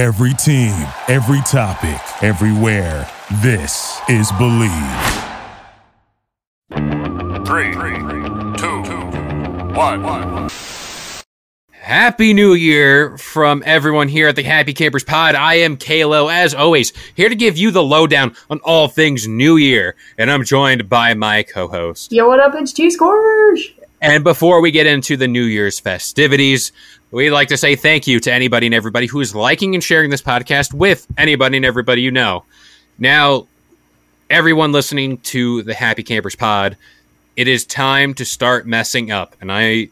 Every team, every topic, everywhere. This is Bleav. Three, two, one. Happy New Year from everyone here at the Happy Campers Pod. I am Kalo, as always, here to give you the lowdown on all things New Year. And I'm joined by my co host. Yo, what up? It's G Scorch. And before we get into the New Year's festivities, we'd like to say thank you to anybody and everybody who is liking and sharing this podcast with anybody and everybody you know. Now, everyone listening to the Happy Campers Pod, it is time to start messing up. And I,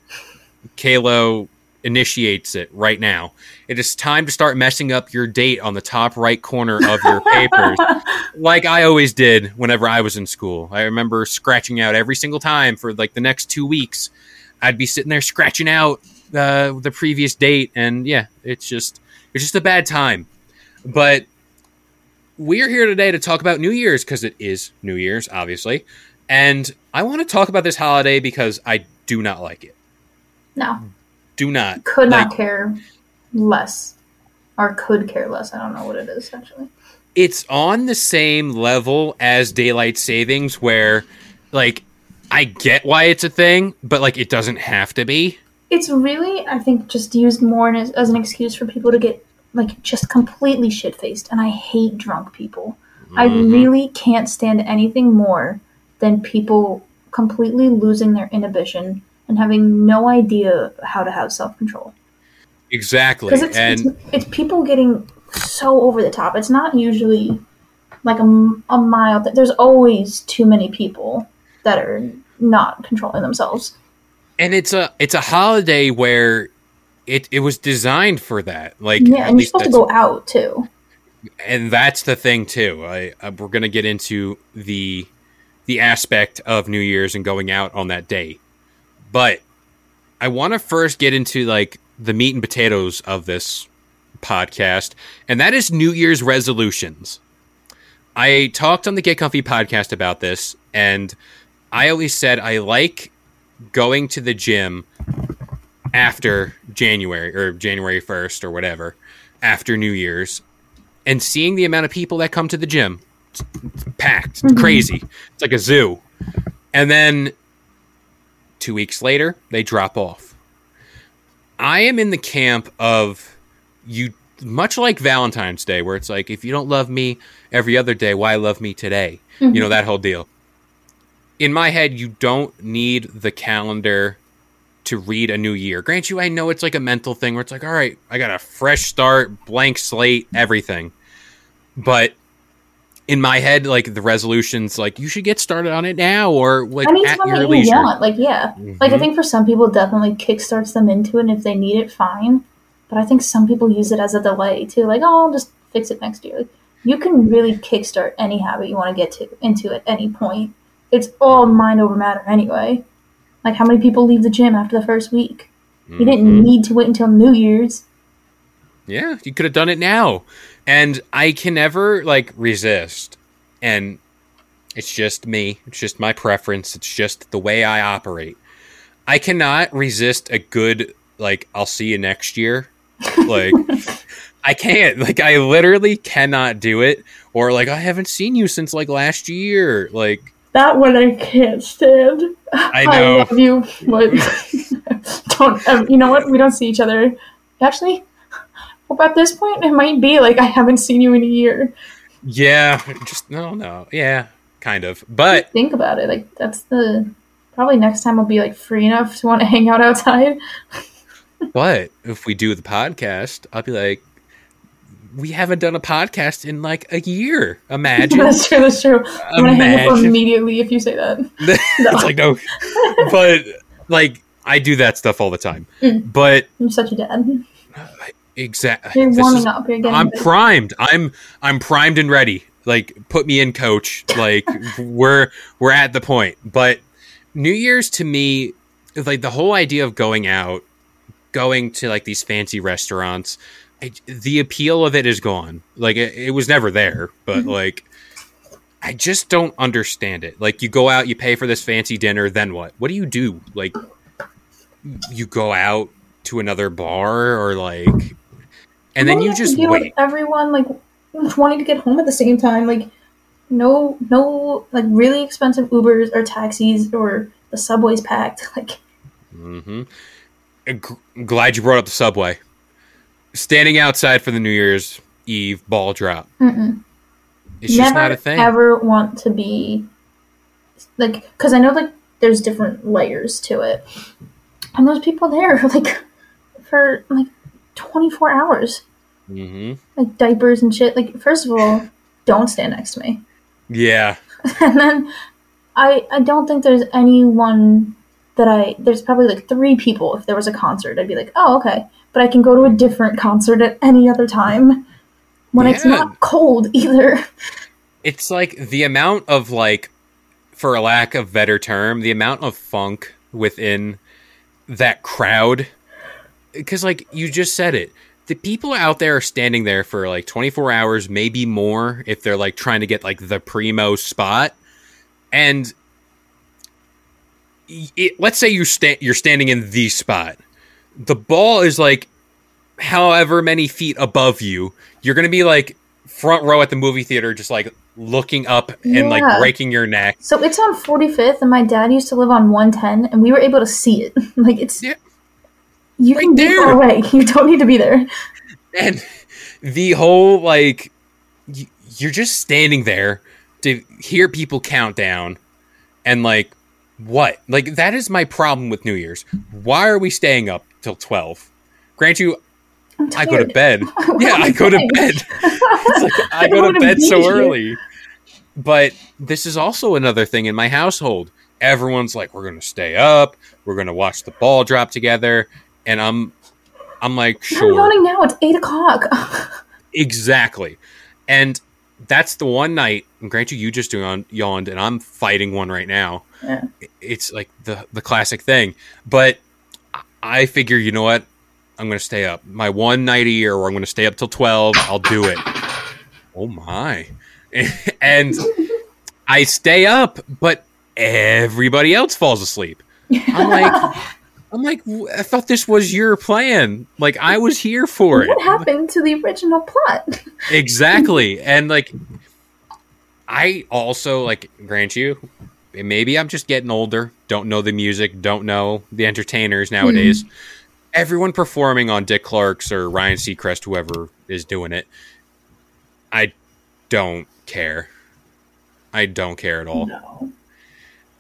Kalo, initiates it right now. It is time to start messing up your date on the top right corner of your papers, like I always did whenever I was in school. I remember scratching out every single time for like the next two weeks. I'd be sitting there scratching out uh, the previous date, and yeah, it's just it's just a bad time. But we're here today to talk about New Year's because it is New Year's, obviously, and I want to talk about this holiday because I do not like it. No, Do not could not like, care less, or could care less. I don't know what it is actually. it's on the same level as daylight savings where like I get why it's a thing, but like it doesn't have to be. It's really, I think, just used more as, as an excuse for people to get like just completely shit faced. And I hate drunk people. I Mhm. really can't stand anything more than people completely losing their inhibition and having no idea how to have self control. Exactly. because it's, and it's it's people getting so over the top. It's not usually like a, a mild. Th- there's always too many people that are not controlling themselves. and it's a it's a holiday where it it was designed for that. Like Yeah, and you're supposed to go out too. and that's the thing too. I, I we're gonna get into the the aspect of New Year's and going out on that day, but I want to first get into like the meat and potatoes of this podcast, and that is New Year's resolutions. I talked on the Get Comfy podcast about this, and I always said I like going to the gym after January or January 1st or whatever, after New Year's, and seeing the amount of people that come to the gym. It's it's packed, it's mm-hmm. crazy. It's like a zoo. And then two weeks later, they drop off. I am in the camp of you, much like Valentine's Day, where it's like, if you don't love me every other day, why love me today? You know, mm-hmm. that whole deal. In my head, you don't need the calendar to read a new year. Grant you, I know it's like a mental thing where it's like, all right, I got a fresh start, blank slate, everything. But in my head, like the resolutions, like you should get started on it now or like at your you leisure. want, like yeah, like I Mhm. think for some people, it definitely kickstarts them into it. And if they need it, fine. But I think some people use it as a delay too. Like, oh, I'll just fix it next year. Like, you can really kickstart any habit you want to get to into at any point. It's all mind over matter anyway. Like, how many people leave the gym after the first week? You didn't Mhm. need to wait until New Year's. Yeah, you could have done it now. And I can never like resist. And it's just me. It's just my preference. It's just the way I operate. I cannot resist a good like I'll see you next year. Like I can't. Like I literally cannot do it or like I haven't seen you since like last year. Like That one I can't stand. I know. love you, but don't. Um, you know what? We don't see each other. Actually, well, at this point, it might be like I haven't seen you in a year. yeah, just no no. Yeah, kind of. But Think about it. Like that's the probably next time I'll be like free enough to want to hang out outside. But if we do the podcast, I'll be like, we haven't done a podcast in like a year. Imagine. that's true. That's true. I'm gonna hang up immediately if you say that. it's like no, but like I do that stuff all the time. Mm. But I'm such a dad. Exactly, You're warming up. You're getting. I'm ready. primed. I'm I'm primed and ready. Like put me in, coach. Like we're we're at the point. But New Year's to me, like the whole idea of going out, going to like these fancy restaurants. I, the appeal of it is gone. Like it, it was never there, but Mhm. like I just don't understand it. Like you go out, you pay for this fancy dinner, then what? What do you do? Like you go out to another bar or like and then you just wait. everyone like wanting to get home at the same time. Like no, no, like really expensive Ubers or taxis or the subway's packed. Like Mm hmm glad you brought up the subway. Standing outside for the New Year's Eve ball drop. Mm-mm. It's just not a thing. ever want to be like because I know like there's different layers to it, and those people there like for like 24 hours, hmm like diapers and shit. Like first of all, don't stand next to me. Yeah. and then I I don't think there's anyone that I there's probably like three people if there was a concert I'd be like oh okay but I can go to a different concert at any other time when it's not cold either It's like the amount of like, for a lack of better term, the amount of funk within that crowd. Because like you just said it, the people out there are standing there for like 24 hours, maybe more, if they're like trying to get like the primo spot, and it, let's say you sta- you're standing in the spot, the ball is like however many feet above you. You're gonna be like front row at the movie theater, just like looking up and like breaking your neck. so it's on 45th and my dad used to live on 110 and we were able to see it like it's Yeah. You Right can be there. far away. You don't need to be there. And the whole like you're just standing there to hear people count down and like what? Like that is my problem with new year's. Why are we staying up till 12 grant you I'm go to bed. Yeah i go to bed. Like i I go to bed so here. early. But this is also another thing in my household. Everyone's like we're gonna stay up. We're gonna watch the ball drop together and i'm i'm like I'm sure yawning now it's 8 o'clock Exactly. And that's the one night, and grant you, you just yawned, yawned, and I'm fighting one right now. Yeah. It's like the, the classic thing. But I- I figure, you know what? I'm going to stay up. My one night a year where I'm going to stay up till 12, I'll do it. Oh my. and I stay up, but everybody else falls asleep. I'm like, I'm like, I thought this was your plan. Like I was here for it. what happened to the original plot Exactly. and like I also like grant you maybe I'm just getting older, don't know the music, don't know the entertainers nowadays. Mm-hmm. Everyone performing on Dick Clark's or Ryan Seacrest, whoever is doing it. I don't care. I don't care at all. no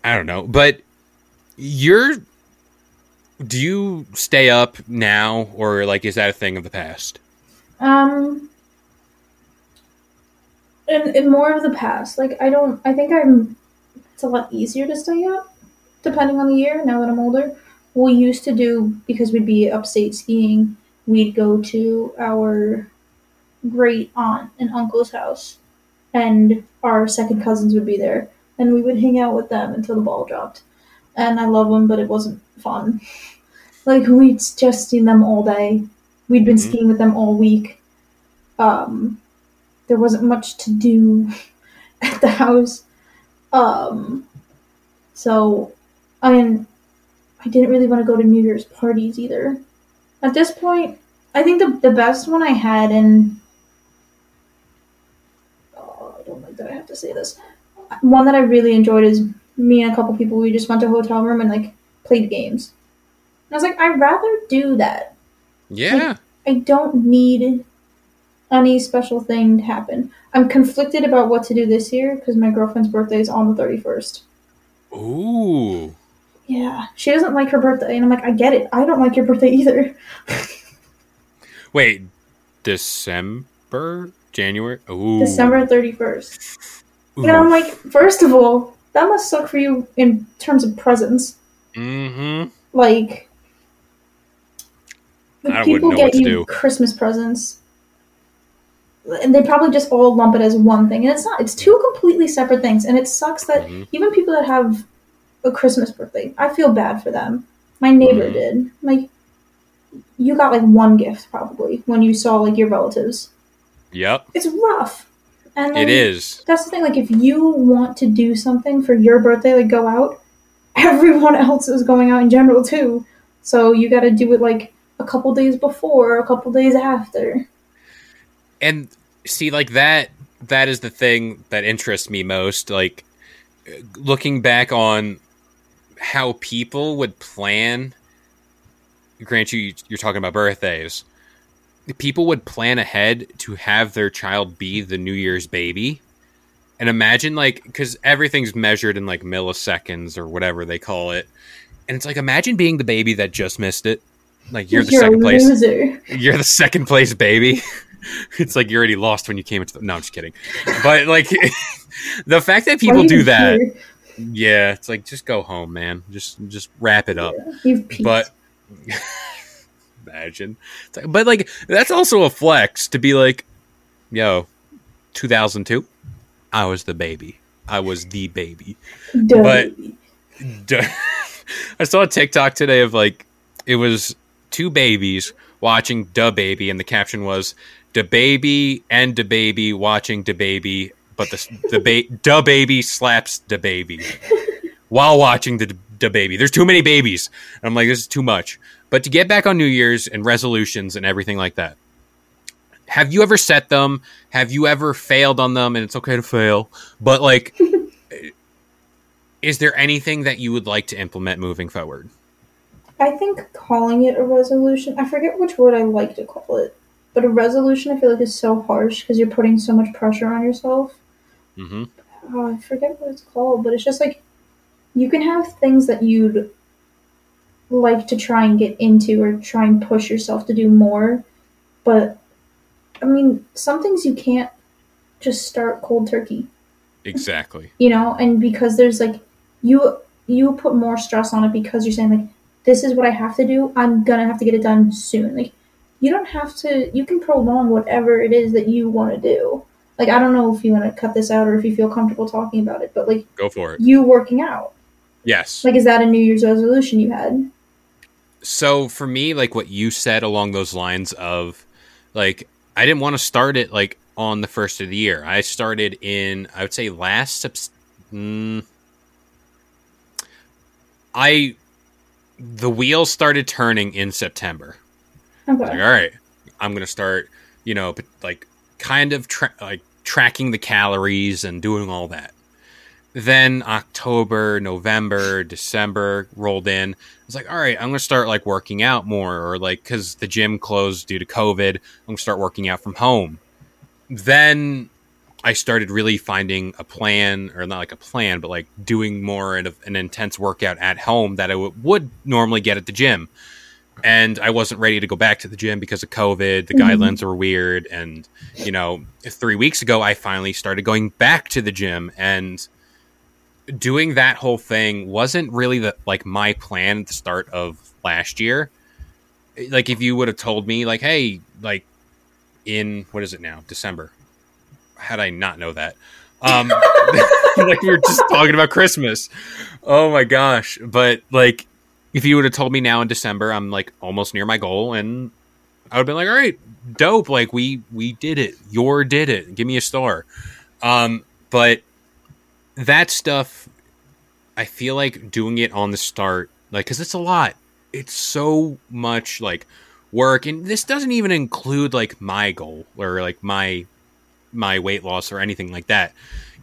I don't know, but you're. Do you stay up now, or like is that a thing of the past? Um, in, in more of the past, like I don't, I think I'm. It's a lot easier to stay up, depending on the year. Now that I'm older, we used to do because we'd be upstate skiing. We'd go to our great aunt and uncle's house, and our second cousins would be there, and we would hang out with them until the ball dropped. And I love them, but it wasn't fun. Like we'd just seen them all day. We'd been Mhm. skiing with them all week um, there wasn't much to do at the house. Um, so, I mean, I didn't really want to go to New Year's parties either. At this point, I think the the best one I had, and oh, I don't like that I have to say this. One that I really enjoyed is me and a couple people. We just went to a hotel room and like played games. And I was like, I'd rather do that Yeah. I don't need any special thing to happen. I'm conflicted about what to do this year because my girlfriend's birthday is on the 31st. Ooh. Yeah, she doesn't like her birthday, and I'm like, I get it. I don't like your birthday either. Wait, December, January. Ooh, December 31st. Ooh. And I'm like, first of all, that must suck for you in terms of presents. Mm-hmm. Like, like I people know get what to you do. Christmas presents, and they probably just all lump it as one thing, and it's not. It's two completely separate things, and it sucks that Mhm. even people that have a Christmas birthday, I feel bad for them. My neighbor Mhm. did. Like, you got like one gift probably when you saw like your relatives. Yep, It's rough, and it is. that's the thing. Like, if you want to do something for your birthday, like go out, everyone else is going out in general too. So you got to do it like a couple days before, a couple days after. and see like that that is the thing that interests me most like looking back on how people would plan grant you you're talking about birthdays people would plan ahead to have their child be the new year's baby and imagine like because everything's measured in like milliseconds or whatever they call it and it's like imagine being the baby that just missed it like you're the You're second place loser. you're the second place baby. it's like you already lost when you came into the. No, I'm just kidding. But like the fact that people do that, here? yeah, it's like just go home, man. Just just wrap it up. You've. But imagine, like- but like that's also a flex to be like, yo, 2002, I was the baby. I was the baby. Duh. but- Duh. I saw a TikTok today of like it was two babies watching DaBaby, and the caption was "Da Baby and Da Baby watching Da Baby," but the the ba- Da Baby slaps Da Baby while watching the Da Baby. There's too many babies. And I'm like, this is too much. But to get back on New Year's and resolutions and everything like that, have you ever set them? Have you ever failed on them? And it's okay to fail, but like. Is there anything that you would like to implement moving forward? I think calling it a resolution, I forget which word I like to call it, but a resolution I feel like is so harsh because you're putting so much pressure on yourself. Mm-hmm. Oh, I forget what it's called, but it's just like you can have things that you'd like to try and get into or try and push yourself to do more, but I mean, some things you can't just start cold turkey. Exactly. you know and because there's like you you put more stress on it because you're saying like this is what i have to do i'm gonna have to get it done soon like you don't have to you can prolong whatever it is that you want to do like i don't know if you want to cut this out or if you feel comfortable talking about it but like Go for it. you working out Yes. like is that a new year's resolution you had so for me, like what you said along those lines of like I didn't want to start it like on the first of the year. I started in I would say last mm, I the wheels started turning in September. okay like, all right, I'm gonna start, you know, like kind of tra- like tracking the calories and doing all that. Then October, November, December rolled in. I was like, all right, I'm gonna start like working out more, or like because the gym closed due to COVID, I'm gonna start working out from home. Then I started really finding a plan, or not like a plan, but like doing more of an intense workout at home that I w- would normally get at the gym and I wasn't ready to go back to the gym because of COVID. The Mhm. guidelines were weird, and you know, three weeks ago, I finally started going back to the gym, and doing that whole thing wasn't really the like my plan at the start of last year. Like, if you would have told me, like, hey, like in what is it now, December? Had I not know that? Um, like we were just talking about Christmas. Oh my gosh! But like if you would have told me now in December, I'm like almost near my goal, and I would have been like, all right, dope. Like we we did it. Your did it. Give me a star. Um, but that stuff, I feel like doing it on the start, like, because it's a lot. It's so much like work, and this doesn't even include like my goal or like my my weight loss or anything like that.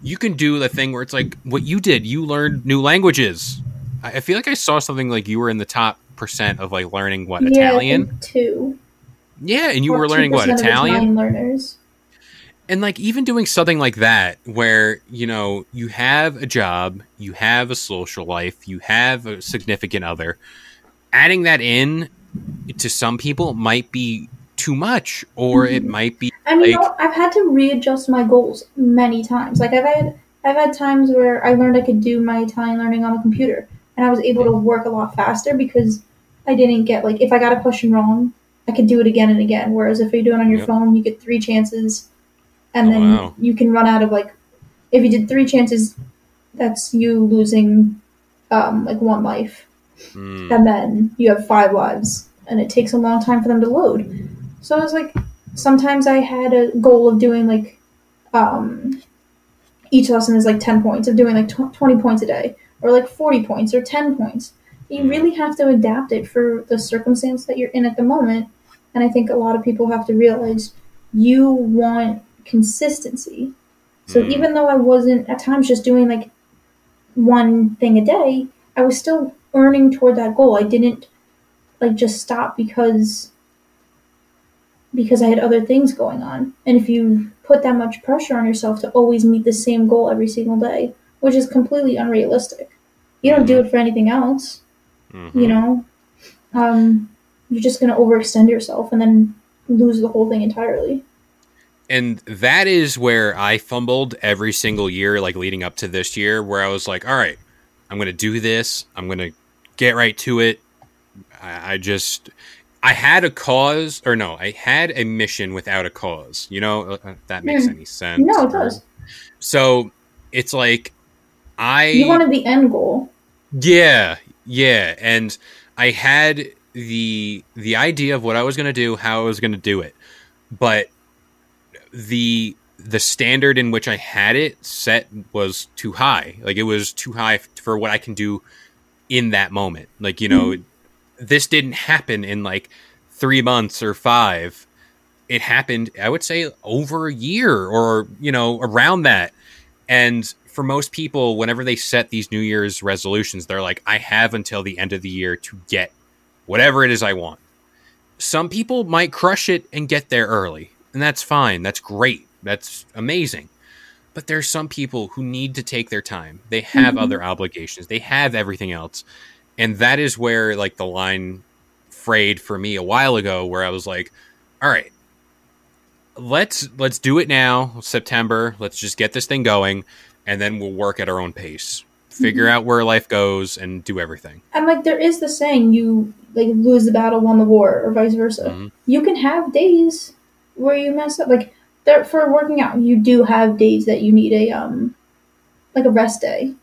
You can do the thing where it's like what you did. You learned new languages. I I feel like I saw something like you were in the top percent of like learning what yeah, Italian. two Yeah, and you were learning what 2% Italian, learners and like even doing something like that, where you know you have a job, you have a social life, you have a significant other. Adding that in to some people might be too much, or it mm-hmm. might be I mean, you Like- know, I've had to readjust my goals many times. Like I've had I've had times where I learned I could do my Italian learning on the computer, and I was able to work a lot faster because I didn't get like if I got a question wrong, I could do it again and again. Whereas if you do it on your Yep. phone, you get three chances, and Oh, then wow. you can run out of like if you did three chances, that's you losing um, like one life. Mm, and then you have five lives and it takes a long time for them to load. So i was like sometimes i had a goal of doing like um each lesson is like 10 points of doing like tw- 20 points a day or like 40 points or 10 points. You really have to adapt it for the circumstance that you're in at the moment. And i think a lot of people have to realize you want consistency. So Mm. even though I wasn't at times just doing like one thing a day, I was still earning toward that goal. I didn't like just stop because because I had other things going on. And if you put that much pressure on yourself to always meet the same goal every single day, which is completely unrealistic. You don't do it for anything else, Mhm. you know. Um, you're just going to overextend yourself and then lose the whole thing entirely. And that is where I fumbled every single year, like leading up to this year, where I was like, all right, I'm going to do this. I'm going to get right to it. I, I just, I had a cause, or no, I had a mission without a cause. You know, uh, if that makes Hmm. any sense. No, it does. So it's like, I. You wanted the end goal. Yeah, yeah, and I had the the idea of what I was going to do, how I was going to do it, but the the standard in which I had it set was too high. Like it was too high for what I can do in that moment. Like you know, mm-hmm. this didn't happen in like three months or five. It happened, I would say, over a year or you know around that. And for most people, whenever they set these New Year's resolutions, they're like, I have until the end of the year to get whatever it is I want. Some people might crush it and get there early, and that's fine. That's great. That's amazing. But there's some people who need to take their time. They have Mhm. other obligations. They have everything else. And that is where like the line frayed for me a while ago where I was like, all right, let's let's do it now, September. Let's just get this thing going and then we'll work at our own pace. Figure out where life goes and do everything. And like there is the saying, you like lose the battle, won the war, or vice versa. Mhm. You can have days where you mess up. Like there for working out, you do have days that you need a um like a rest day.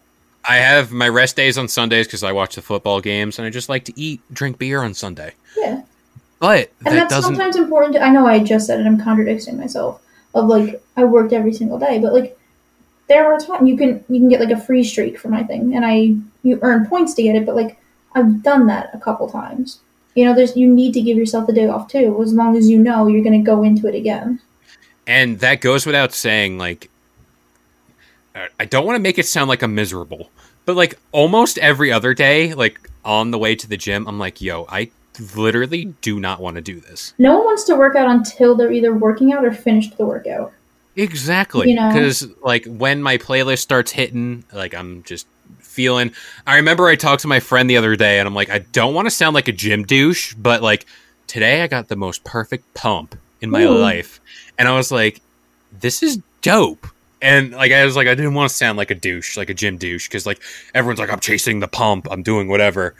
I have my rest days on Sundays because I watch the football games and I just like to eat, drink beer on Sunday. Yeah. But And that that's sometimes important. To, I know I just said it. I'm contradicting myself. Of like I worked every single day, but like there are times you can you can get like a free streak for my thing, and I you earn points to get it. But like I've done that a couple times. You know, there's you need to give yourself the day off too, as long as you know you're going to go into it again. And that goes without saying, like, I- I don't want to make it sound like I'm miserable, but like almost every other day, like on the way to the gym, I'm like, yo, I literally do not want to do this. No one wants to work out until they're either working out or finished the workout. Exactly. You know? Because, like, when my playlist starts hitting, like, I'm just feeling. I remember I talked to my friend the other day, and I'm like, I don't want to sound like a gym douche, but, like, today I got the most perfect pump in my Ooh. life. And I was like, this is dope. And, like, I was like, I didn't want to sound like a douche, like a gym douche, because, like, everyone's like, I'm chasing the pump, I'm doing whatever.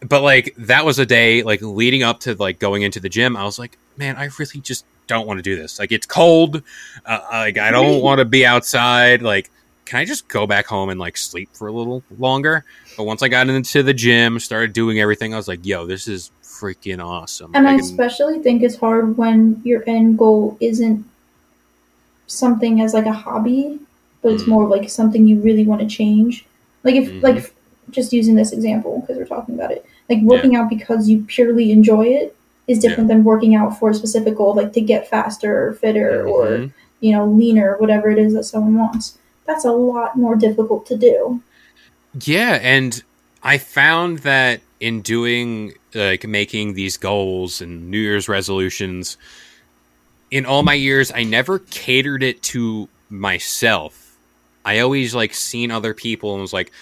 But, like, that was a day, like, leading up to, like, going into the gym, I was like, man, I really just don't want to do this. Like, it's cold. Uh, like I don't want to be outside. Like, can I just go back home and like sleep for a little longer? But once I got into the gym, started doing everything, I was like, "Yo, this is freaking awesome!" And I Like, especially think it's hard when your end goal isn't something as like a hobby, but it's Mm. more of like something you really want to change. Like if Mhm. like just using this example because we're talking about it, like working out because you purely enjoy it is different than working out for a specific goal, like to get faster or fitter or Mhm. you know leaner, whatever it is that someone wants. That's a lot more difficult to do. yeah, and I found that in doing like making these goals and New Year's resolutions, in all my years, I never catered it to myself. I always like seen other people and was like,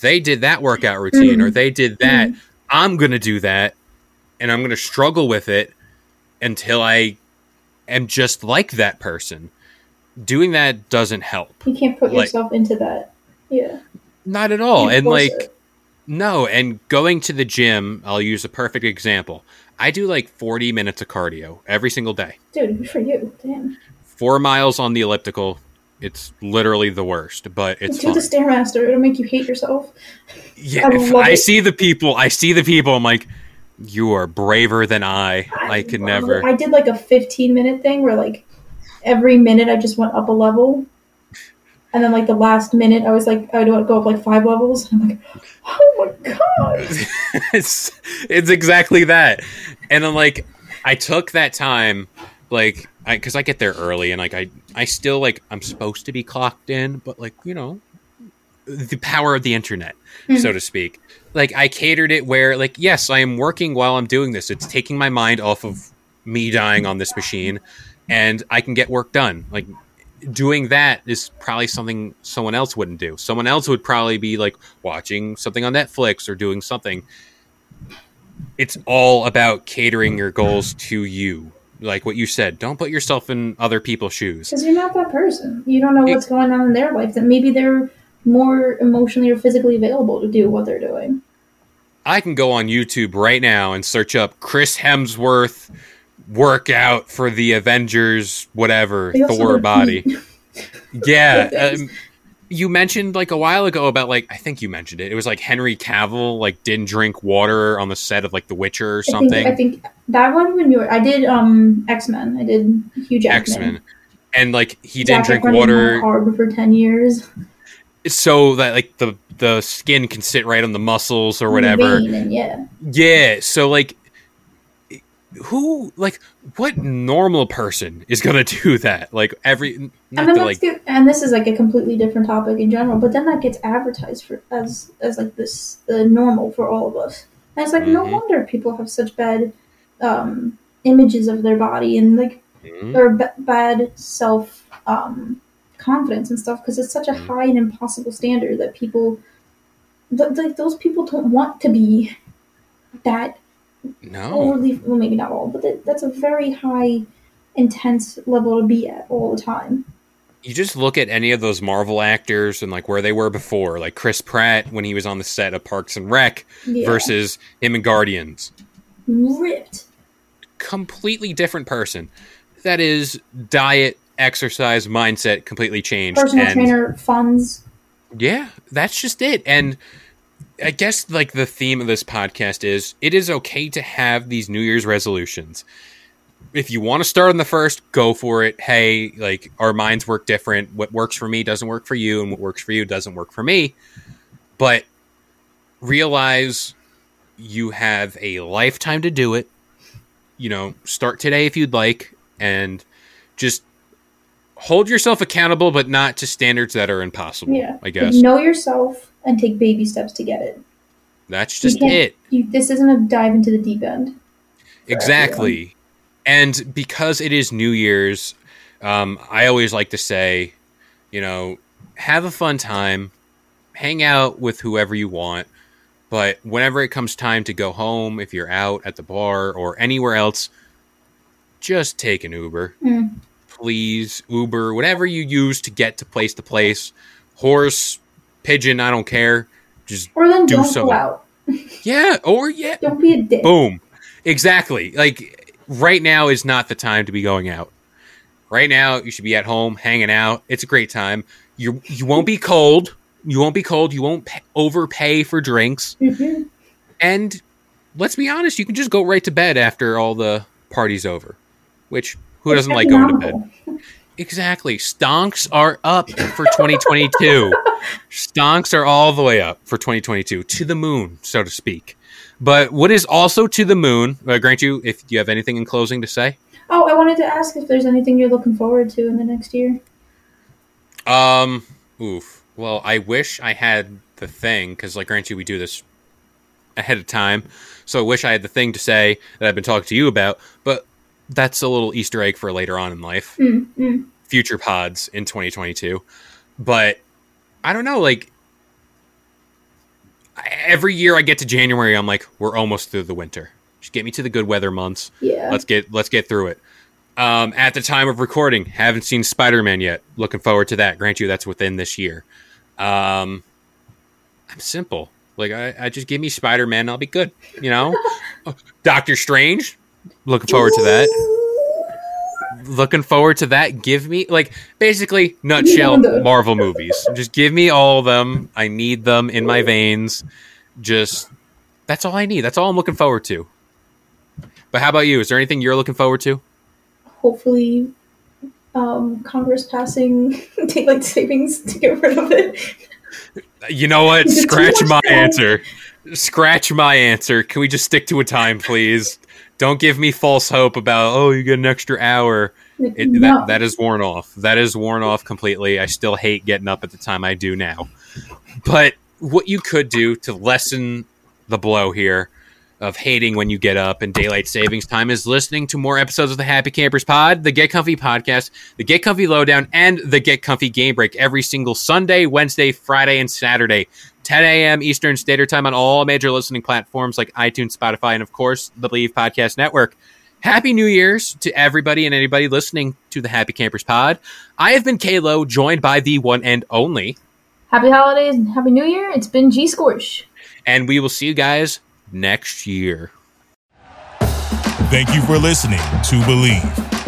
they did that workout routine or Mhm. they did that. I'm gonna do that, and I'm gonna struggle with it until I am just like that person. Doing that doesn't help. You can't put Like- yourself into that. Yeah. Not at all. And like it. no, and going to the gym, I'll use a perfect example. I do like 40 minutes of cardio every single day. dude, good for you. Damn. Four miles on the elliptical. It's literally the worst, but it's do the stairmaster. It'll make you hate yourself. Yeah, I if I see the people, I see the people. I'm like, you are braver than I. I could love never. it. I did like a 15 minute thing where like every minute I just went up a level. And then like the last minute I was like I would go up like five levels. I'm like, oh my god. it's it's exactly that. And I'm like, I took that time, like I because I get there early and like I I still like I'm supposed to be clocked in, but like you know, the power of the internet, mm-hmm. so to speak. Like I catered it where like yes, I am working while I'm doing this. It's taking my mind off of me dying on this machine, and I can get work done. Like doing that is probably something someone else wouldn't do. Someone else would probably be like watching something on Netflix or doing something. It's all about catering your goals to you. Like what you said, don't put yourself in other people's shoes. Because you're not that person. You don't know what's going on in their life. That maybe they're more emotionally or physically available to do what they're doing. I can go on YouTube right now and search up Chris Hemsworth workout for the Avengers, whatever, Thor body. Yeah. Um, you mentioned like a while ago about like I think you mentioned it. It was like Henry Cavill like didn't drink water on the set of like The Witcher or I think, something. I think that one when you were, I did um X Men. I did Hugh X Men. And like he didn't drink water hard for ten years so that like the the skin can sit right on the muscles or whatever. Vein yeah, Yeah, so like who like what normal person is gonna do that? Like every and then to, like get, and this is like a completely different topic in general. But then that gets advertised for as as like this the normal for all of us. And it's like no Mhm. wonder people have such bad um images of their body and like Mhm. or b- bad self um, confidence and stuff because it's such a Mhm. high and impossible standard that people th- like those people don't want to be that no. well maybe not all but that, that's a very high intense level to be at all the time You just look at any of those Marvel actors and like where they were before, like Chris Pratt when he was on the set of Parks and Rec yeah. versus him in Guardians. ripped Completely different person. That is diet, exercise, mindset completely changed. personal and trainer funds Yeah, that's just it. And I guess like the theme of this podcast is it is okay to have these New Year's resolutions. If you want to start on the first, go for it. Hey, like our minds work different. What works for me doesn't work for you, and what works for you doesn't work for me. But realize you have a lifetime to do it. You know, start today if you'd like, and just hold yourself accountable, but not to standards that are impossible. yeah I guess know yourself and take baby steps to get it that's just can't- it. you, this isn't a dive into the deep end Exactly. And because it is New Year's, um, I always like to say, you know, have a fun time, hang out with whoever you want, but whenever it comes time to go home, if you're out at the bar or anywhere else, just take an Uber. Mm. Please, Uber, whatever you use to get to place to place, horse, pigeon, I don't care. Just or then Do don't so. go out yeah, or yeah, don't be a dick Boom. Exactly. Like right now is not the time to be going out. Right now you should be at home hanging out. It's a great time. You you won't be cold. You won't be cold. You won't pay, overpay for drinks. Mhm. And let's be honest, you can just go right to bed after all the party's over. Which who It's doesn't like going to bed? Exactly. Stonks are up for 2022. Stonks are all the way up for 2022 to the moon, so to speak. But what is also to the moon, uh, grant you, if you have anything in closing to say? Oh, I wanted to ask if there's anything you're looking forward to in the next year. Um, oof. Well, I wish I had the thing because, like, grant you, we do this ahead of time. So I wish I had the thing to say that I've been talking to you about. But that's a little Easter egg for later on in life. Mm, mm. future pods in 2022 but i don't know like every year i get to january i'm like we're almost through the winter. Just get me to the good weather months. Yeah. let's get let's get through it. Um, at the time of recording haven't seen spider-man yet. Looking forward to that. Grant you that's within this year. Um, i'm simple. Like I, I just give me spider-man i'll be good you know? Doctor strange looking forward to that looking forward to that. Give me like basically nutshell Marvel movies. Just give me all of them. I need them in my veins. Just that's all I need. That's all I'm looking forward to. But how about you? Is there anything you're looking forward to? Hopefully, um, Congress passing daylight savings to get rid of it. You know what? Scratch my time? answer. Scratch my answer. Can we just stick to a time, please? Don't give me false hope about oh you get an extra hour. It, No. that, that is worn off. That is worn off completely. I still hate getting up at the time I do now. But what you could do to lessen the blow here of hating when you get up and daylight savings time is listening to more episodes of the Happy Campers Pod, the Get Comfy podcast, the Get Comfy Lowdown, and the Get Comfy Game Break every single Sunday, Wednesday, Friday, and Saturday. 10 a.m. Eastern Standard Time on all major listening platforms like iTunes, Spotify, and of course the Bleav Podcast Network. Happy New Year's to everybody and anybody listening to the Happy Campers Pod. I have been Kalo, joined by the one and only, Happy holidays and happy new year. It's been G Scorch. and we will see you guys next year. Thank you for listening to Bleav.